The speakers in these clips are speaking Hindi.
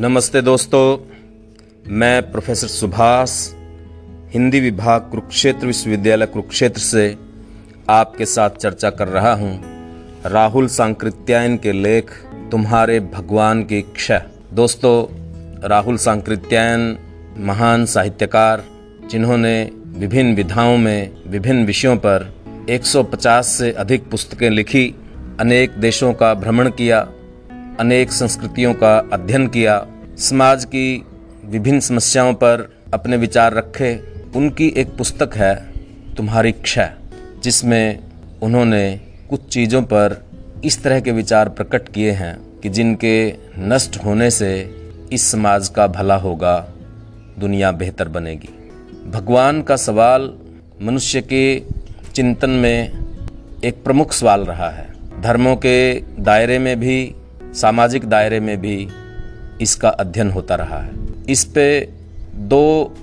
नमस्ते दोस्तों, मैं प्रोफेसर सुभाष, हिंदी विभाग कुरुक्षेत्र विश्वविद्यालय कुरुक्षेत्र से आपके साथ चर्चा कर रहा हूँ राहुल सांकृत्यायन के लेख तुम्हारे भगवान की क्षय दोस्तों, राहुल सांकृत्यायन महान साहित्यकार, जिन्होंने विभिन्न विधाओं में विभिन्न विषयों पर 150 से अधिक पुस्तकें लिखी, अनेक देशों का भ्रमण किया, अनेक संस्कृतियों का अध्ययन किया समाज की विभिन्न समस्याओं पर अपने विचार रखे, उनकी एक पुस्तक है, तुम्हारी क्षय, जिसमें उन्होंने कुछ चीज़ों पर इस तरह के विचार प्रकट किए हैं कि जिनके नष्ट होने से इस समाज का भला होगा, दुनिया बेहतर बनेगी। भगवान का सवाल मनुष्य के चिंतन में एक प्रमुख सवाल रहा है। धर्मों के दायरे में भी, सामाजिक दायरे में भी इसका अध्ययन होता रहा है। इस पे दो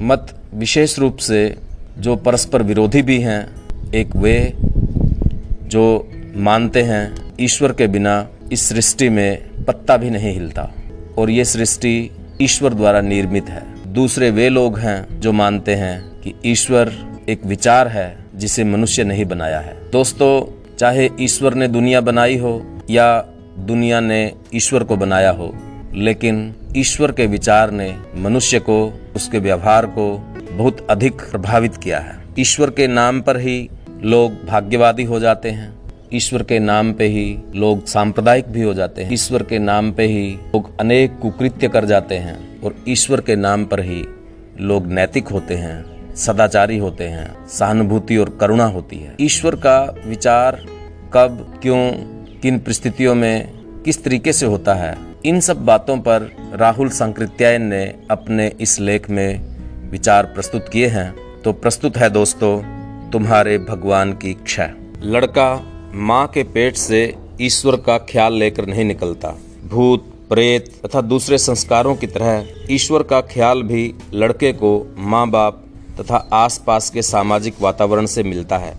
मत विशेष रूप से जो परस्पर विरोधी भी हैं, एक वे जो मानते हैं ईश्वर के बिना इस सृष्टि में पत्ता भी नहीं हिलता और ये सृष्टि ईश्वर द्वारा निर्मित है। दूसरे वे लोग हैं जो मानते हैं कि ईश्वर एक विचार है जिसे मनुष्य नहीं बनाया है। दोस्तों, चाहे ईश्वर ने दुनिया बनाई हो या दुनिया ने ईश्वर को बनाया हो लेकिन ईश्वर के विचार ने मनुष्य को, उसके व्यवहार को बहुत अधिक प्रभावित किया है। ईश्वर के नाम पर ही लोग भाग्यवादी हो जाते हैं। ईश्वर के नाम पे ही लोग सांप्रदायिक भी हो जाते हैं। ईश्वर के नाम पे ही लोग अनेक कुकृत्य कर जाते हैं और ईश्वर के नाम पर ही लोग नैतिक होते हैं, सदाचारी होते हैं, सहानुभूति और करुणा होती है। ईश्वर का विचार कब, क्यों, किन परिस्थितियों में, किस तरीके से होता है इन सब बातों पर राहुल संकृत्यायन ने अपने इस लेख में विचार प्रस्तुत किए हैं। तो प्रस्तुत है दोस्तों, तुम्हारे भगवान की क्षय। लड़का माँ के पेट से ईश्वर का ख्याल लेकर नहीं निकलता। भूत, प्रेत तथा दूसरे संस्कारों की तरह ईश्वर का ख्याल भी लड़के को माँ बाप तथा आसपास के सामाजिक वातावरण से मिलता है।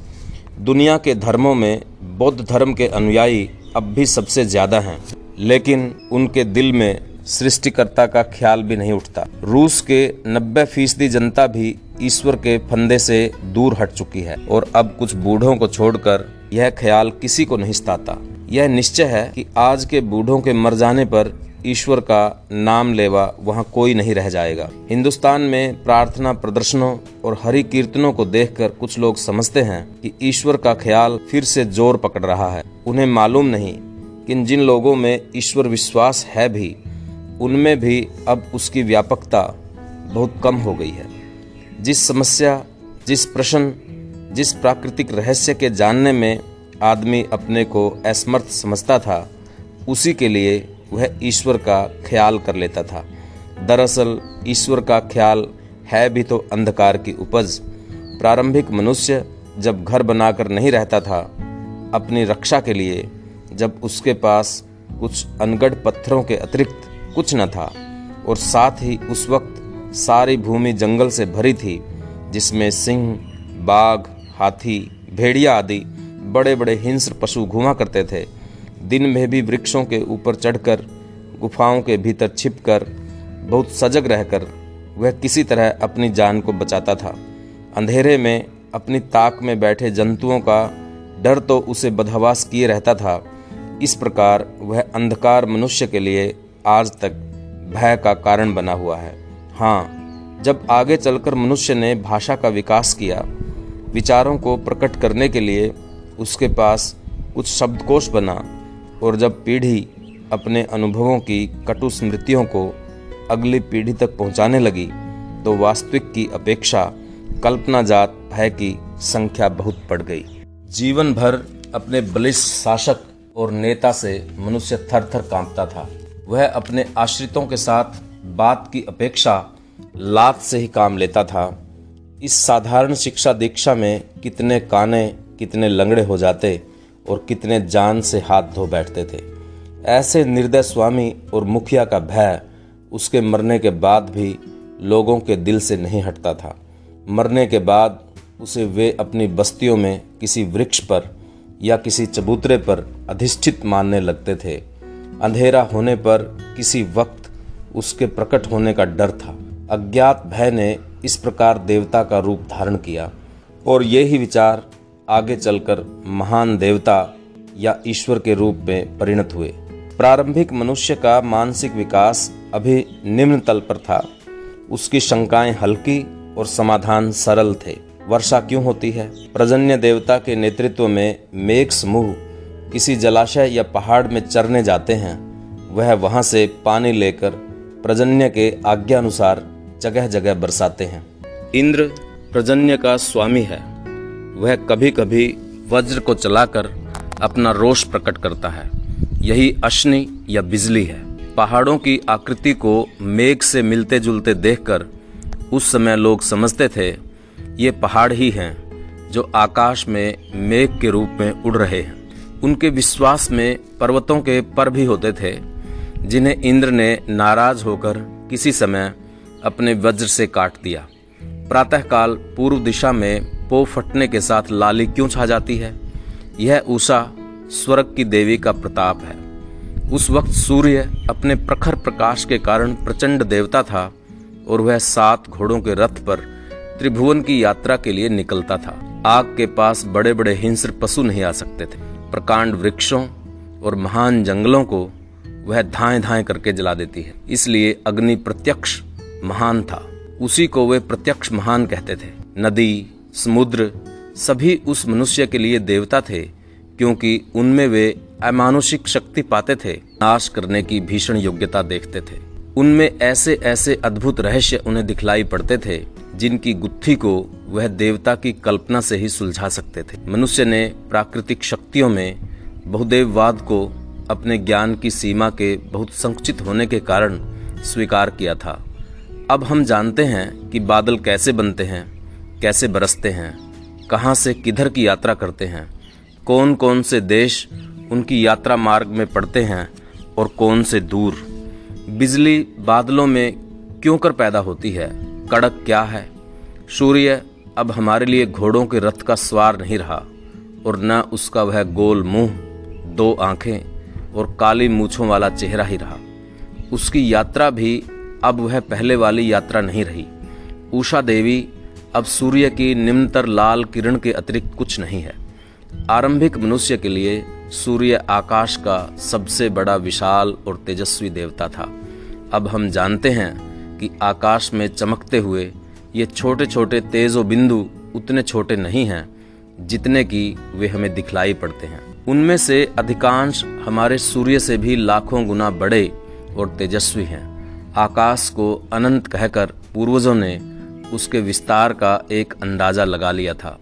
दुनिया के धर्मों में बौद्ध धर्म के अनुयायी अब भी सबसे ज़्यादा हैं। लेकिन उनके दिल में सृष्टिकर्ता का ख्याल भी नहीं उठता। रूस के 90 फ़ीसदी जनता भी ईश्वर के फंदे से दूर हट चुकी है और अब कुछ बूढ़ों को छोड़कर यह ख्याल किसी को नहीं सताता। यह निश्चय है कि आज के बूढ़ों के मर जाने पर ईश्वर का नाम लेवा वहाँ कोई नहीं रह जाएगा। हिंदुस्तान में प्रार्थना प्रदर्शनों और हरि कीर्तनों को देखकर कुछ लोग समझते हैं कि ईश्वर का ख्याल फिर से ज़ोर पकड़ रहा है। उन्हें मालूम नहीं कि जिन लोगों में ईश्वर विश्वास है भी, उनमें भी अब उसकी व्यापकता बहुत कम हो गई है। जिस समस्या, जिस प्रश्न, जिस प्राकृतिक रहस्य के जानने में आदमी अपने को असमर्थ समझता था, उसी के लिए वह ईश्वर का ख्याल कर लेता था। दरअसल, ईश्वर का ख्याल है भी तो अंधकार की उपज। प्रारंभिक मनुष्य जब घर बनाकर नहीं रहता था, अपनी रक्षा के लिए जब उसके पास कुछ अनगढ़ पत्थरों के अतिरिक्त कुछ न था, और साथ ही उस वक्त सारी भूमि जंगल से भरी थी, जिसमें सिंह, बाघ, हाथी, भेड़िया आदि बड़े बड़े हिंस्र पशु घुमा करते थे, दिन में भी वृक्षों के ऊपर चढ़कर, गुफाओं के भीतर छिपकर, बहुत सजग रहकर वह किसी तरह अपनी जान को बचाता था। अंधेरे में अपनी ताक में बैठे जंतुओं का डर तो उसे बदहवास किए रहता था इस प्रकार वह अंधकार मनुष्य के लिए आज तक भय का कारण बना हुआ है। हाँ जब आगे चलकर मनुष्य ने भाषा का विकास किया, विचारों को प्रकट करने के लिए उसके पास कुछ शब्दकोश बना, और जब पीढ़ी अपने अनुभवों की कटु स्मृतियों को अगली पीढ़ी तक पहुँचाने लगी तो वास्तविक की अपेक्षा कल्पना जात भय की संख्या बहुत बढ़ गई। जीवन भर अपने बलिष्ठ शासक और नेता से मनुष्य थर थर कांपता था। वह अपने आश्रितों के साथ बात की अपेक्षा लात से ही काम लेता था। इस साधारण शिक्षा दीक्षा में कितने काने, कितने लंगड़े हो जाते और कितने जान से हाथ धो बैठते थे। ऐसे निर्दय स्वामी और मुखिया का भय उसके मरने के बाद भी लोगों के दिल से नहीं हटता था। मरने के बाद उसे वे अपनी बस्तियों में किसी वृक्ष पर या किसी चबूतरे पर अधिष्ठित मानने लगते थे। अंधेरा होने पर किसी वक्त उसके प्रकट होने का डर था। अज्ञात भय ने इस प्रकार देवता का रूप धारण किया और ये ही विचार आगे चलकर महान देवता या ईश्वर के रूप में परिणत हुए। प्रारंभिक मनुष्य का मानसिक विकास अभी निम्न तल पर था। उसकी शंकाएँ हल्की और समाधान सरल थे। वर्षा क्यों होती है? प्रजन्य देवता के नेतृत्व में मेघ समूह किसी जलाशय या पहाड़ में चरने जाते हैं। वह वहाँ से पानी लेकर प्रजन्य के आज्ञानुसार जगह जगह बरसाते हैं। इंद्र प्रजन्य का स्वामी है। वह कभी कभी वज्र को चलाकर अपना रोष प्रकट करता है। यही अश्नि या बिजली है। पहाड़ों की आकृति को मेघ से मिलते जुलते देखकर उस समय लोग समझते थे ये पहाड़ ही हैं, जो आकाश में मेघ के रूप में उड़ रहे हैं। उनके विश्वास में पर्वतों के पर भी होते थे, जिन्हें इंद्र ने नाराज़ होकर किसी समय अपने वज्र से काट दिया। प्रातःकाल पूर्व दिशा में पो फटने के साथ लाली क्यों छा जाती है? यह उषा स्वर्ग की देवी का प्रताप है। उस वक्त सूर्य अपने प्रखर प्रकाश के कारण प्रचंड देवता था, और वह सात घोड़ों के रथ पर त्रिभुवन की यात्रा के लिए निकलता था। आग के पास बड़े बड़े हिंस्र पशु नहीं आ सकते थे। प्रकांड वृक्षों और महान जंगलों को वह धाए धाए करके जला देती है। इसलिए अग्नि प्रत्यक्ष महान था। उसी को वे प्रत्यक्ष महान कहते थे। नदी, समुद्र, सभी उस मनुष्य के लिए देवता थे, क्योंकि उनमें वे अमानुषिक शक्ति पाते थे, नाश करने की भीषण योग्यता देखते थे। उनमें ऐसे ऐसे अद्भुत रहस्य उन्हें दिखलाई पड़ते थे जिनकी गुत्थी को वह देवता की कल्पना से ही सुलझा सकते थे। मनुष्य ने प्राकृतिक शक्तियों में बहुदेववाद को अपने ज्ञान की सीमा के बहुत संकुचित होने के कारण स्वीकार किया था। अब हम जानते हैं कि बादल कैसे बनते हैं, कैसे बरसते हैं, कहाँ से किधर की यात्रा करते हैं कौन कौन से देश उनकी यात्रा मार्ग में पड़ते हैं और कौन से दूर। बिजली बादलों में क्यों कर पैदा होती है? कड़क क्या है? सूर्य अब हमारे लिए घोड़ों के रथ का स्वार नहीं रहा, और न उसका वह गोल मुँह, दो आँखें, और काली मूछों वाला चेहरा ही रहा। उसकी यात्रा भी अब वह पहले वाली यात्रा नहीं रही। उषा देवी, अब सूर्य की निम्नतर लाल किरण के अतिरिक्त कुछ नहीं है। आरंभिक मनुष्य के लिए सूर्य आकाश का सबसे बड़ा विशाल और तेजस्वी देवता था। अब हम जानते हैं कि आकाश में चमकते हुए ये छोटे छोटे तेजो बिंदु उतने छोटे नहीं हैं, जितने कि वे हमें दिखलाई पड़ते हैं। उनमें से अधिकांश हमारे सूर्य से भी लाखों गुना बड़े और तेजस्वी हैं। आकाश को अनंत कहकर पूर्वजों ने उसके विस्तार का एक अंदाज़ा लगा लिया था,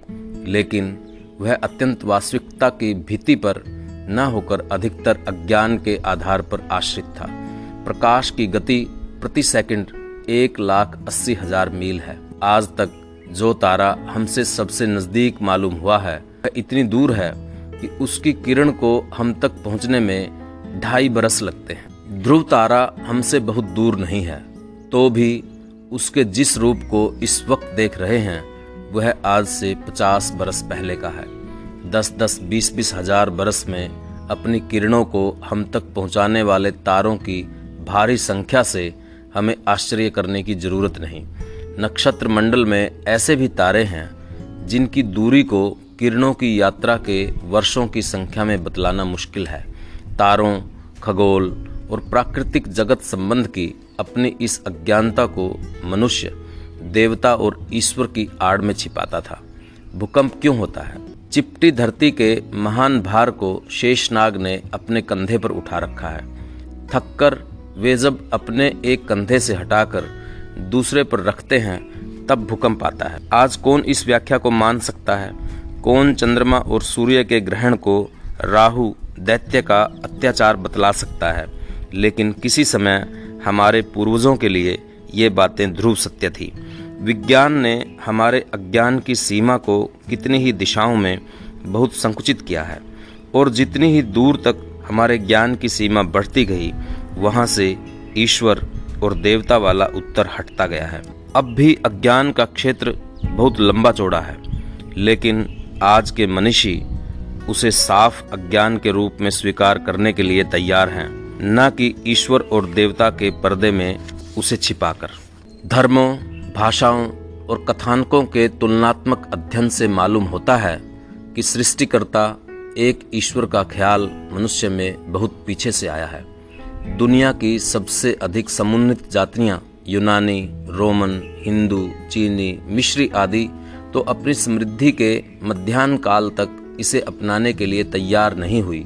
लेकिन वह अत्यंत वास्तविकता की भीति पर न होकर अधिकतर अज्ञान के आधार पर आश्रित था। प्रकाश की गति प्रति सेकंड एक लाख अस्सी हज़ार मील है। आज तक जो तारा हमसे सबसे नज़दीक मालूम हुआ है, वह इतनी दूर है कि उसकी किरण को हम तक पहुँचने में ढाई बरस लगते हैं। ध्रुव तारा हमसे बहुत दूर नहीं है तो भी उसके जिस रूप को इस वक्त देख रहे हैं, वह आज से पचास बरस पहले का है। दस दस बीस बीस हज़ार बरस में अपनी किरणों को हम तक पहुँचाने वाले तारों की भारी संख्या से हमें आश्चर्य करने की ज़रूरत नहीं। नक्षत्र मंडल में ऐसे भी तारे हैं, जिनकी दूरी को किरणों की यात्रा के वर्षों की संख्या में बतलाना मुश्किल है। तारों, खगोल और प्राकृतिक जगत संबंध की अपनी इस अज्ञानता को मनुष्य, देवता और ईश्वर की आड़ में छिपाता था। भूकंप क्यों होता है? चिपटी धरती के महान भार को शेषनाग ने अपने कंधे पर उठा रखा है। थककर वे जब अपने एक कंधे से हटाकर दूसरे पर रखते हैं, तब भूकंप आता है। आज कौन इस व्याख्या को मान सकता है? कौन चंद्रमा और सूर्य के ग्रहण को राहु, दैत्य का अत्याचार बतला सकता है? लेकिन किसी समय हमारे पूर्वजों के लिए ये बातें ध्रुव सत्य थी। विज्ञान ने हमारे अज्ञान की सीमा को कितनी ही दिशाओं में बहुत संकुचित किया है, और जितनी ही दूर तक हमारे ज्ञान की सीमा बढ़ती गई वहाँ से ईश्वर और देवता वाला उत्तर हटता गया है। अब भी अज्ञान का क्षेत्र बहुत लंबा चौड़ा है, लेकिन आज के मनीषी उसे साफ़ अज्ञान के रूप में स्वीकार करने के लिए तैयार हैं, न कि ईश्वर और देवता के पर्दे में उसे छिपाकर। धर्मों, भाषाओं और कथानकों के तुलनात्मक अध्ययन से मालूम होता है कि सृष्टिकर्ता एक ईश्वर का ख्याल मनुष्य में बहुत पीछे से आया है। दुनिया की सबसे अधिक समुन्नत जातियाँ, यूनानी, रोमन, हिंदू, चीनी, मिश्री आदि तो अपनी समृद्धि के मध्यान्ह काल तक इसे अपनाने के लिए तैयार नहीं हुई।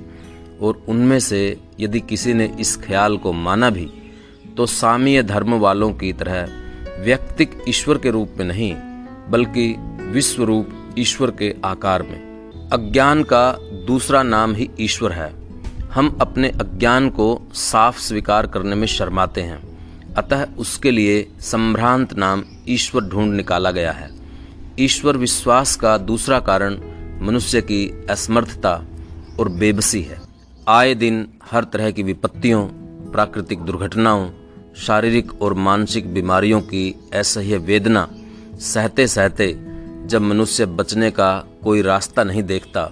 और उनमें से यदि किसी ने इस ख्याल को माना भी तो सामीय धर्म वालों की तरह व्यक्तिक ईश्वर के रूप में नहीं, बल्कि विश्व रूप ईश्वर के आकार में। अज्ञान का दूसरा नाम ही ईश्वर है। हम अपने अज्ञान को साफ़ स्वीकार करने में शर्माते हैं। अतः उसके लिए संभ्रांत नाम ईश्वर ढूंढ निकाला गया है। ईश्वर विश्वास का दूसरा कारण मनुष्य की असमर्थता और बेबसी है। आए दिन हर तरह की विपत्तियों, प्राकृतिक दुर्घटनाओं, शारीरिक और मानसिक बीमारियों की असह्य वेदना सहते सहते जब मनुष्य बचने का कोई रास्ता नहीं देखता,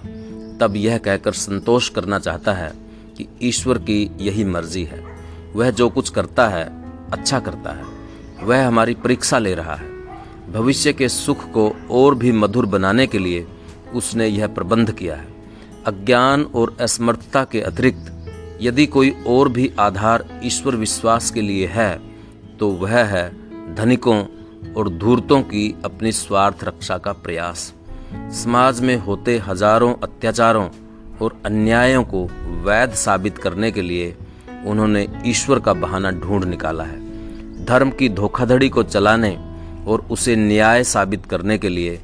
तब यह कहकर संतोष करना चाहता है। कि ईश्वर की यही मर्ज़ी है। वह जो कुछ करता है अच्छा करता है। वह हमारी परीक्षा ले रहा है। भविष्य के सुख को और भी मधुर बनाने के लिए उसने यह प्रबंध किया है। अज्ञान और असमर्थता के अतिरिक्त यदि कोई और भी आधार ईश्वर विश्वास के लिए है तो वह है धनिकों और धूर्तों की अपनी स्वार्थ रक्षा का प्रयास। समाज में होते हज़ारों अत्याचारों और अन्यायों को वैध साबित करने के लिए उन्होंने ईश्वर का बहाना ढूंढ निकाला है। धर्म की धोखाधड़ी को चलाने और उसे न्याय साबित करने के लिए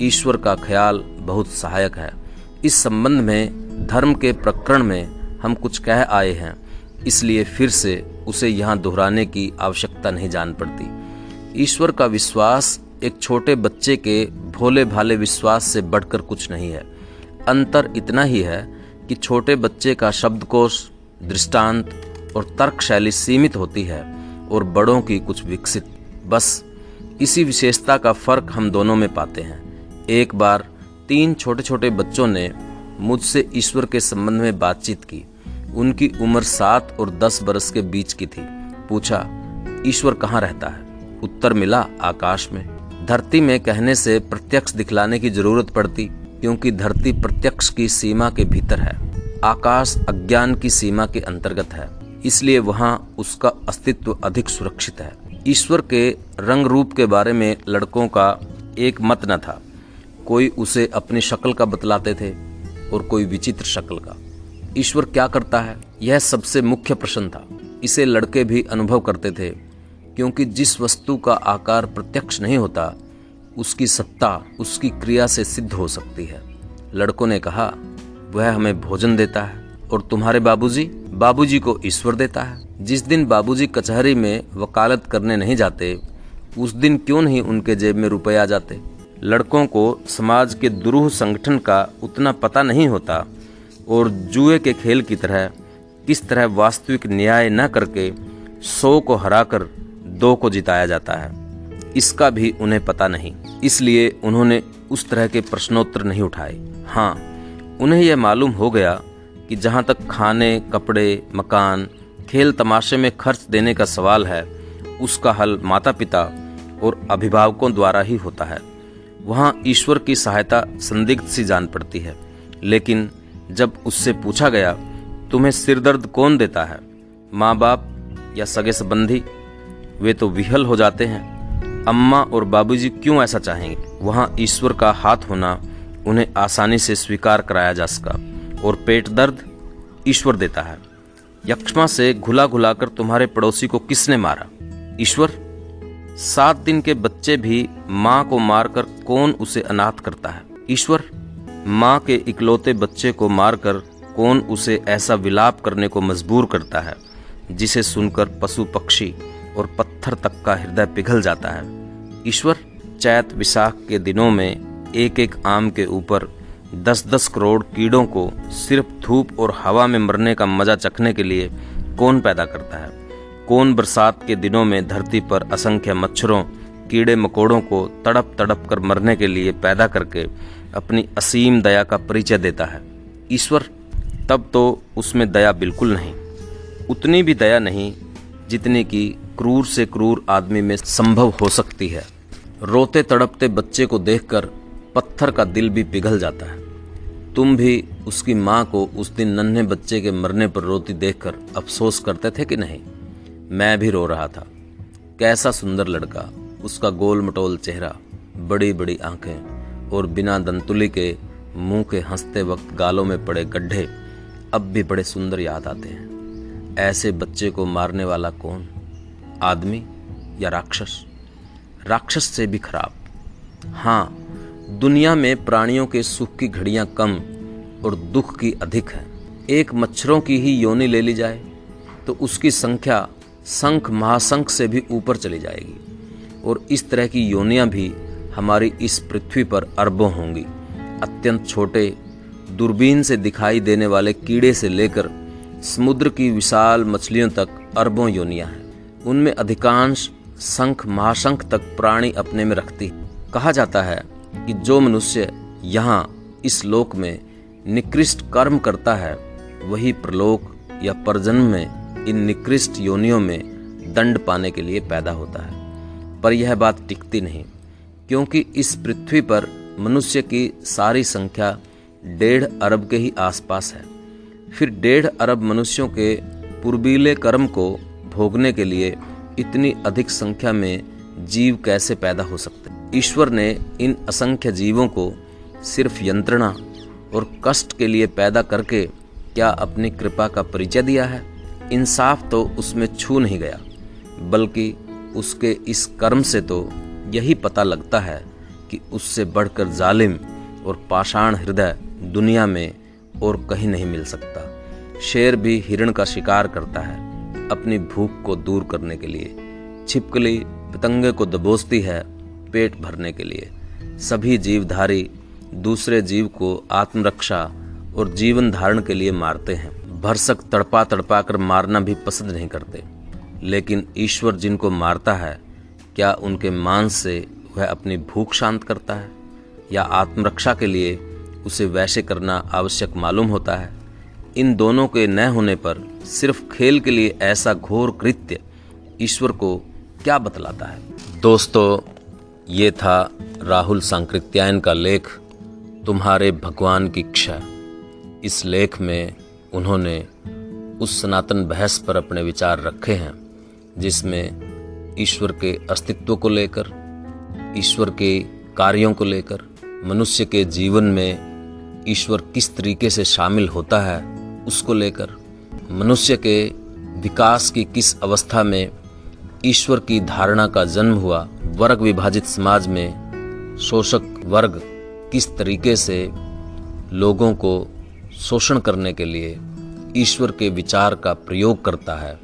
ईश्वर का ख्याल बहुत सहायक है। इस संबंध में, धर्म के प्रकरण में हम कुछ कह आए हैं, इसलिए फिर से उसे यहाँ दोहराने की आवश्यकता नहीं जान पड़ती। ईश्वर का विश्वास एक छोटे बच्चे के भोले भाले विश्वास से बढ़कर कुछ नहीं है। अंतर इतना ही है कि छोटे बच्चे का शब्दकोश, दृष्टांत और तर्क शैली सीमित होती है और बड़ों की कुछ विकसित। बस इसी विशेषता का फ़र्क हम दोनों में पाते हैं। एक बार तीन छोटे छोटे बच्चों ने मुझसे ईश्वर के संबंध में बातचीत की। उनकी उम्र सात और दस बरस के बीच की थी। पूछा, ईश्वर कहाँ रहता है? उत्तर मिला, आकाश में। धरती में कहने से प्रत्यक्ष दिखलाने की ज़रूरत पड़ती। क्योंकि धरती प्रत्यक्ष की सीमा के भीतर है। आकाश अज्ञान की सीमा के अंतर्गत है। इसलिए वहाँ उसका अस्तित्व अधिक सुरक्षित है। ईश्वर के रंग रूप के बारे में लड़कों का एक मत न था। कोई उसे अपनी शक्ल का बतलाते थे और कोई विचित्र शक्ल का। ईश्वर क्या करता है? यह सबसे मुख्य प्रश्न था। इसे लड़के भी अनुभव करते थे, क्योंकि जिस वस्तु का आकार प्रत्यक्ष नहीं होता उसकी सत्ता, उसकी क्रिया से सिद्ध हो सकती है। लड़कों ने कहा, वह हमें भोजन देता है और तुम्हारे बाबूजी बाबूजी को ईश्वर देता है। जिस दिन बाबूजी कचहरी में वकालत करने नहीं जाते, उस दिन क्यों नहीं उनके जेब में रुपए आ जाते? लड़कों को समाज के दुरूह संगठन का उतना पता नहीं होता और जुए के खेल की तरह किस तरह वास्तविक न्याय न करके सौ को हराकर दो को जिताया जाता है। इसका भी उन्हें पता नहीं। इसलिए उन्होंने उस तरह के प्रश्नोत्तर नहीं उठाए। हाँ उन्हें यह मालूम हो गया कि जहाँ तक खाने, कपड़े, मकान, खेल तमाशे में खर्च देने का सवाल है, उसका हल माता पिता और अभिभावकों द्वारा ही होता है। वहाँ ईश्वर की सहायता संदिग्ध सी जान पड़ती है। लेकिन जब उससे पूछा गया, तुम्हें सिरदर्द कौन देता है? माँ बाप या सगे संबंधी? वे तो विहल हो जाते हैं। अम्मा और बाबूजी क्यों ऐसा चाहेंगे? वहाँ ईश्वर का हाथ होना उन्हें आसानी से स्वीकार कराया जा सका और पेट दर्द ईश्वर देता है। यक्षमा से घुला घुलाकर तुम्हारे पड़ोसी को किसने मारा? ईश्वर? सात दिन के बच्चे भी माँ को मारकर कौन उसे अनाथ करता है? ईश्वर? माँ के इकलौते बच्चे को मारकर कौन उसे ऐसा विलाप करने को मजबूर करता है, जिसे सुनकर पशु पक्षी और पत्थर तक का हृदय पिघल जाता है। ईश्वर चैत विशाख के दिनों में एक एक आम के ऊपर दस दस करोड़ कीड़ों को सिर्फ़ धूप और हवा में मरने का मज़ा चखने के लिए कौन पैदा करता है? कौन बरसात के दिनों में धरती पर असंख्य मच्छरों, कीड़े मकोड़ों को तड़प तड़प कर मरने के लिए पैदा करके अपनी असीम दया का परिचय देता है? ईश्वर तब तो उसमें दया बिल्कुल नहीं। उतनी भी दया नहीं जितनी कि क्रूर से क्रूर आदमी में संभव हो सकती है। रोते तड़पते बच्चे को देखकर पत्थर का दिल भी पिघल जाता है। तुम भी उसकी माँ को उस दिन नन्हे बच्चे के मरने पर रोती देखकर अफसोस करते थे कि नहीं? मैं भी रो रहा था। कैसा सुंदर लड़का, उसका गोल मटोल चेहरा बड़ी बड़ी आँखें और बिना दंतुली के मुँह के हँसते वक्त गालों में पड़े गड्ढे अब भी बड़े सुंदर याद आते हैं। ऐसे बच्चे को मारने वाला कौन? आदमी या राक्षस? राक्षस से भी खराब। हाँ दुनिया में प्राणियों के सुख की घड़ियाँ कम और दुख की अधिक है। एक मच्छरों की ही योनि ले ली जाए तो उसकी संख्या संख महासंख से भी ऊपर चली जाएगी और इस तरह की योनियाँ भी हमारी इस पृथ्वी पर अरबों होंगी। अत्यंत छोटे, दूरबीन से दिखाई देने वाले कीड़े से लेकर समुद्र की विशाल मछलियों तक अरबों योनियाँ हैं। उनमें अधिकांश शंख महाशंख तक प्राणी अपने में रखती कहा जाता है कि जो मनुष्य यहाँ इस लोक में निकृष्ट कर्म करता है, वही प्रलोक या परजन्म में इन निकृष्ट योनियों में दंड पाने के लिए पैदा होता है। पर यह बात टिकती नहीं, क्योंकि इस पृथ्वी पर मनुष्य की सारी संख्या डेढ़ अरब के ही आसपास है। फिर डेढ़ अरब मनुष्यों के पूर्वीले कर्म को भोगने के लिए इतनी अधिक संख्या में जीव कैसे पैदा हो सकते ईश्वर ने इन असंख्य जीवों को सिर्फ़ यंत्रणा और कष्ट के लिए पैदा करके क्या अपनी कृपा का परिचय दिया है? इंसाफ तो उसमें छू नहीं गया, बल्कि उसके इस कर्म से तो यही पता लगता है कि उससे बढ़कर जालिम और पाषाण हृदय दुनिया में और कहीं नहीं मिल सकता। शेर भी हिरण का शिकार करता है। अपनी भूख को दूर करने के लिए। छिपकली पतंगे को दबोचती है पेट भरने के लिए। सभी जीवधारी दूसरे जीव को आत्मरक्षा और जीवन धारण के लिए मारते हैं। भरसक तड़पा तड़पा कर मारना भी पसंद नहीं करते। लेकिन ईश्वर जिनको मारता है, क्या उनके मांस से वह अपनी भूख शांत करता है? या आत्मरक्षा के लिए उसे वैसे करना आवश्यक मालूम होता है? इन दोनों के न होने पर सिर्फ़ खेल के लिए ऐसा घोर कृत्य ईश्वर को क्या बतलाता है? दोस्तों, ये था राहुल सांकृत्यायन का लेख, तुम्हारे भगवान की क्षय। इस लेख में उन्होंने उस सनातन बहस पर अपने विचार रखे हैं, जिसमें ईश्वर के अस्तित्व को लेकर, ईश्वर के कार्यों को लेकर, मनुष्य के जीवन में ईश्वर किस तरीके से शामिल होता है, उसको लेकर मनुष्य के विकास की किस अवस्था में ईश्वर की धारणा का जन्म हुआ, वर्ग विभाजित समाज में शोषक वर्ग किस तरीके से लोगों को शोषण करने के लिए ईश्वर के विचार का प्रयोग करता है?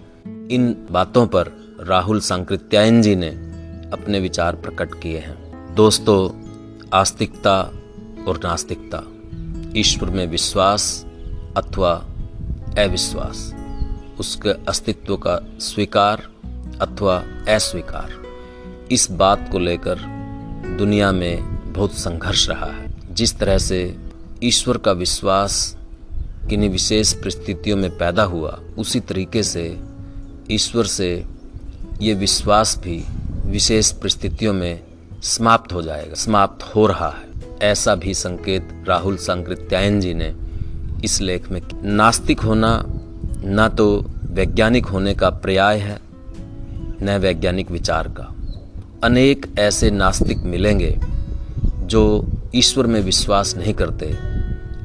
इन बातों पर राहुल सांकृत्यायन जी ने अपने विचार प्रकट किए हैं। दोस्तों, आस्तिकता और नास्तिकता, ईश्वर में विश्वास अथवा अविश्वास। उसके अस्तित्व का स्वीकार अथवा अस्वीकार, इस बात को लेकर दुनिया में बहुत संघर्ष रहा है। जिस तरह से ईश्वर का विश्वास किन्हीं विशेष परिस्थितियों में पैदा हुआ, उसी तरीके से ईश्वर से ये विश्वास भी विशेष परिस्थितियों में समाप्त हो जाएगा, समाप्त हो रहा है। ऐसा भी संकेत राहुल संकृत्यायन जी ने इस लेख में। नास्तिक होना न तो वैज्ञानिक होने का पर्याय है, न वैज्ञानिक विचार का। अनेक ऐसे नास्तिक मिलेंगे जो ईश्वर में विश्वास नहीं करते,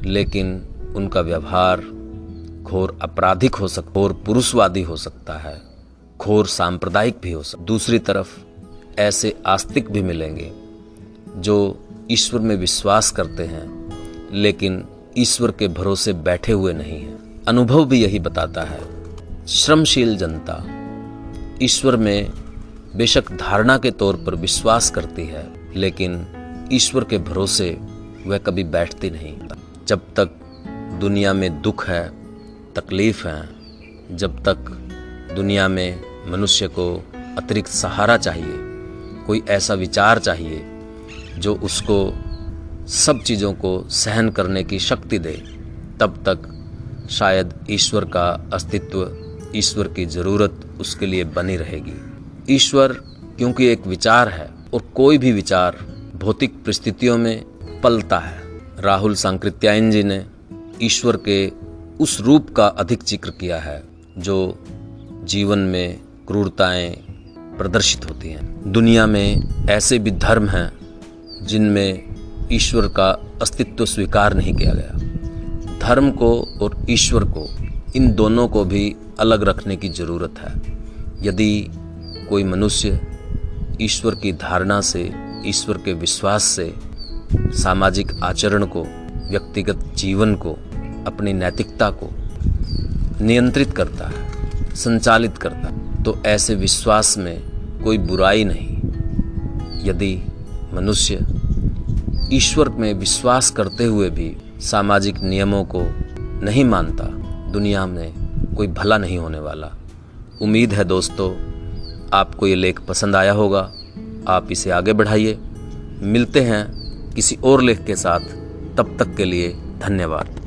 लेकिन उनका व्यवहार घोर आपराधिक हो सकता और पुरुषवादी हो सकता है, घोर सांप्रदायिक भी हो सकता दूसरी तरफ़ ऐसे आस्तिक भी मिलेंगे जो ईश्वर में विश्वास करते हैं, लेकिन ईश्वर के भरोसे बैठे हुए नहीं हैं। अनुभव भी यही बताता है, श्रमशील जनता ईश्वर में बेशक धारणा के तौर पर विश्वास करती है, लेकिन ईश्वर के भरोसे वह कभी बैठती नहीं। जब तक दुनिया में दुख है, तकलीफ़ है, जब तक दुनिया में मनुष्य को अतिरिक्त सहारा चाहिए, कोई ऐसा विचार चाहिए जो उसको सब चीज़ों को सहन करने की शक्ति दे, तब तक शायद ईश्वर का अस्तित्व, ईश्वर की ज़रूरत उसके लिए बनी रहेगी। ईश्वर क्योंकि एक विचार है और कोई भी विचार भौतिक परिस्थितियों में पलता है। राहुल सांकृत्यायन जी ने ईश्वर के उस रूप का अधिक ज़िक्र किया है, जो जीवन में क्रूरताएँ प्रदर्शित होती हैं। दुनिया में ऐसे भी धर्म हैं जिनमें ईश्वर का अस्तित्व स्वीकार नहीं किया गया। धर्म को और ईश्वर को, इन दोनों को भी अलग रखने की ज़रूरत है। यदि कोई मनुष्य ईश्वर की धारणा से, ईश्वर के विश्वास से, सामाजिक आचरण को, व्यक्तिगत जीवन को, अपनी नैतिकता को नियंत्रित करता है, संचालित करता है तो ऐसे विश्वास में कोई बुराई नहीं। यदि मनुष्य ईश्वर में विश्वास करते हुए भी सामाजिक नियमों को नहीं मानता, दुनिया में कोई भला नहीं होने वाला। उम्मीद है दोस्तों, आपको ये लेख पसंद आया होगा। आप इसे आगे बढ़ाइए। मिलते हैं किसी और लेख के साथ। तब तक के लिए धन्यवाद।